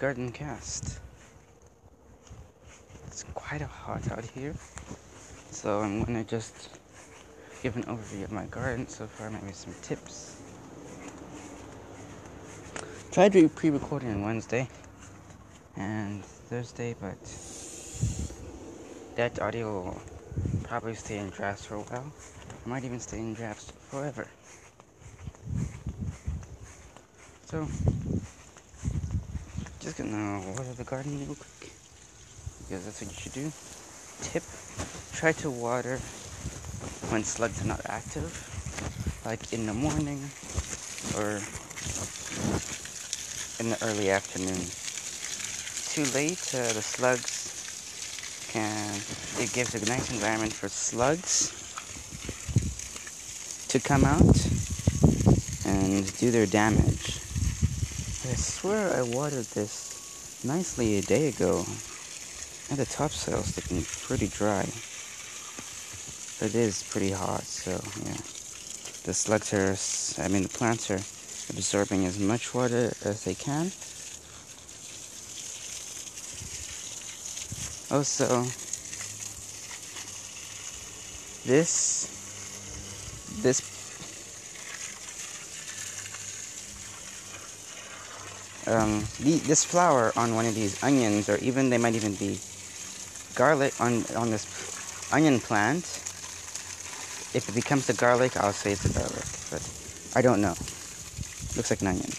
Garden Cast. It's quite a hot out here, so I'm gonna just give an overview of my garden so far, maybe some tips. Tried to pre-recording on Wednesday and Thursday, but that audio will probably stay in drafts for a while. I might even stay in drafts forever. So, just gonna water the garden real quick because that's what you should do. Tip: try to water when slugs are not active, like in the morning or in the early afternoon. Too late, uh, the slugs can. It gives a nice environment for slugs to come out and do their damage. I swear I watered this nicely a day ago. And the topsoil's looking pretty dry. But it is pretty hot, so yeah. The slugs are, I mean the plants are absorbing as much water as they can. Also, this, this um, the, this flower on one of these onions, or even they might even be garlic on on this onion plant. If it becomes a garlic, I'll say it's a garlic, but I don't know. Looks like an onion,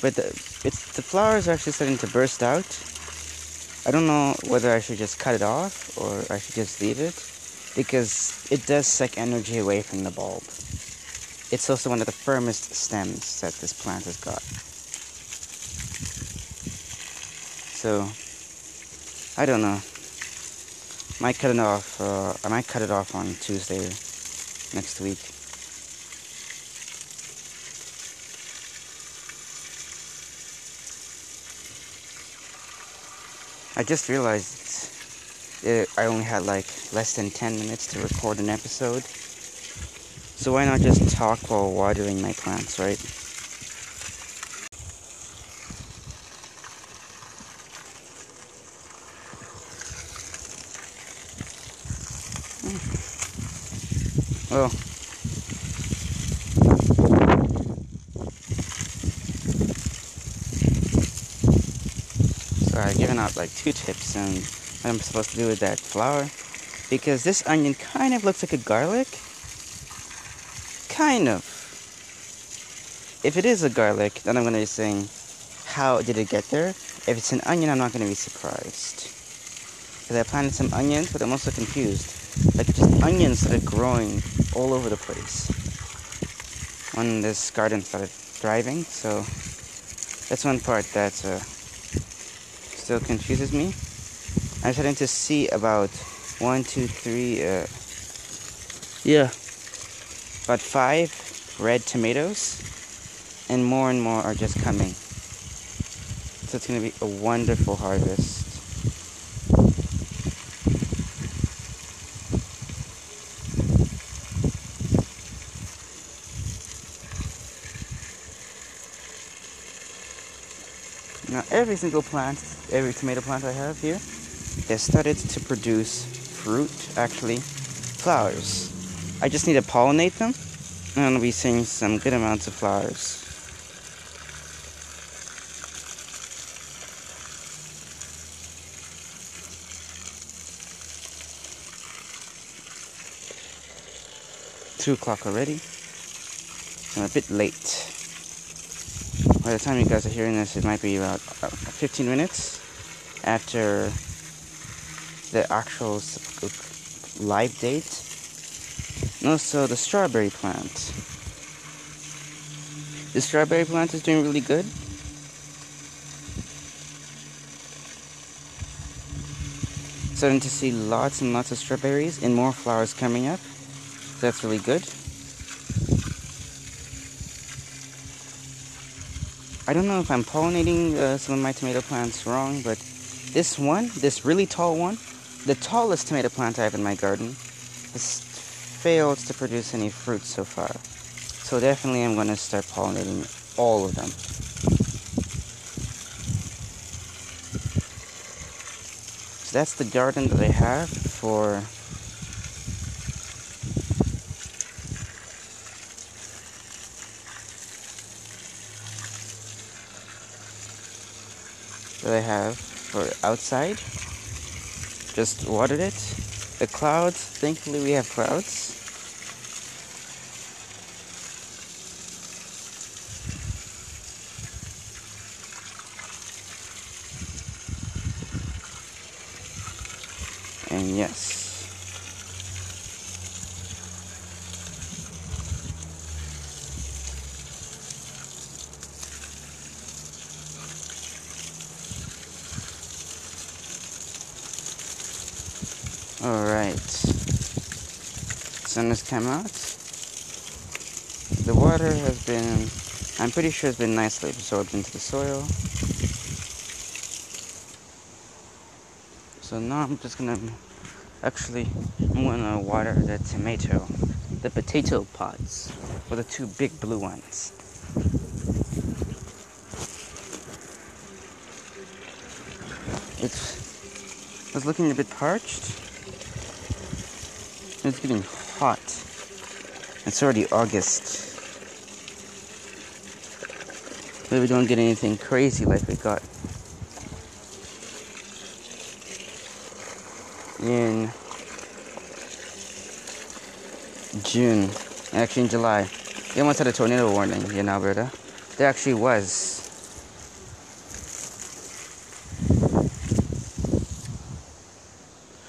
but the, it's the flowers are actually starting to burst out. I don't know whether I should just cut it off or I should just leave it because it does suck energy away from the bulb. It's also one of the firmest stems that this plant has got. So I don't know. Might cut it off. Uh, I might cut it off on Tuesday next week. I just realized it, I only had like less than 10 minutes to record an episode. So why not just talk while watering my plants, right? Well, so I've given out like two tips on what I'm supposed to do with that flower because this onion kind of looks like a garlic. Kind of. If it is a garlic, then I'm going to be saying, how did it get there? If it's an onion, I'm not going to be surprised. Because I planted some onions, but I'm also confused. Like, just onions started growing all over the place when this garden started thriving. So that's one part that uh, still confuses me. I'm starting to see about one, two, three, uh, yeah, about five red tomatoes, and more and more are just coming. So it's to be a wonderful harvest. Now every single plant, every tomato plant I have here, has started to produce fruit, actually, flowers. I just need to pollinate them, and I'll be seeing some good amounts of flowers. Two o'clock already. I'm a bit late. By the time you guys are hearing this, it might be about 15 minutes after the actual live date. And also the strawberry plant. The strawberry plant is doing really good. Starting to see lots and lots of strawberries and more flowers coming up. That's really good. I don't know if I'm pollinating uh, some of my tomato plants wrong, but this one, this really tall one, the tallest tomato plant I have in my garden, has failed to produce any fruit so far. So definitely I'm going to start pollinating all of them. So that's the garden that I have for that I have for outside. Just watered it. The clouds, thankfully we have clouds. And yes. Alright. Sun has come out. The water has been, I'm pretty sure it's been nicely absorbed into the soil. So now I'm just gonna, actually, I'm gonna water the tomato, the potato pods, or the two big blue ones. It's, it's looking a bit parched. It's getting hot. It's already August. Maybe we don't get anything crazy like we got in June, actually in July. They almost had a tornado warning in Alberta. There actually was.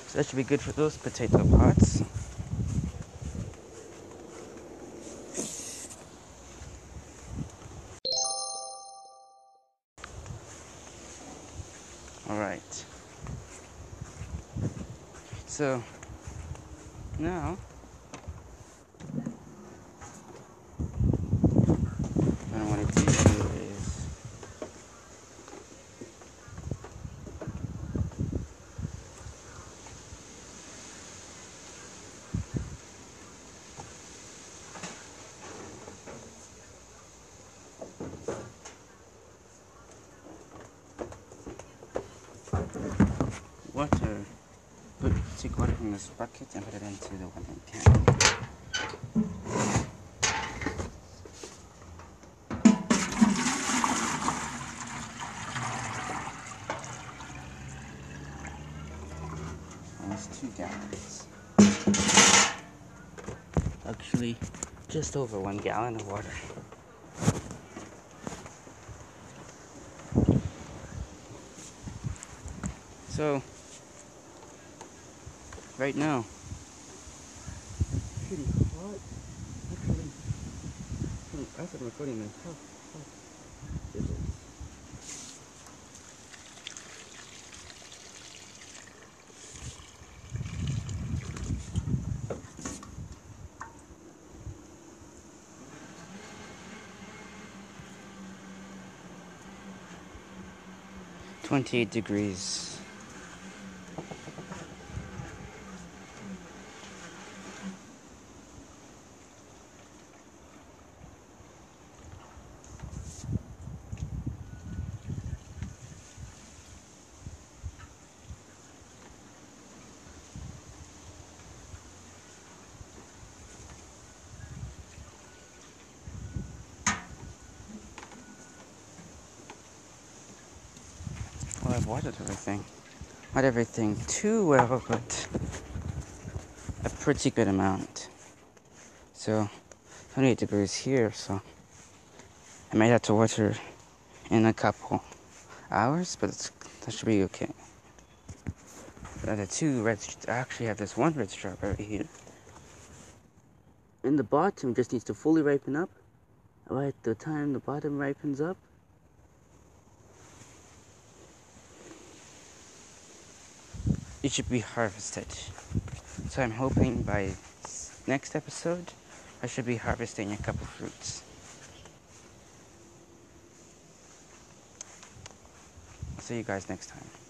So that should be good for those potato pots. So, now, what I want to do is water. From this bucket and put it into the. And it's two gallons. Actually, just over one gallon of water. So, right now, pretty hot. I'm recording this, how it? Twenty-eight degrees. Watered everything. Not everything too well, but a pretty good amount. So, 28 degrees here, so I might have to water in a couple hours, but that should be okay. The two red, I actually have this one red strawberry here. In the bottom just needs to fully ripen up. By the time the bottom ripens up, it should be harvested. So I'm hoping by next episode, I should be harvesting a couple fruits. See you guys next time.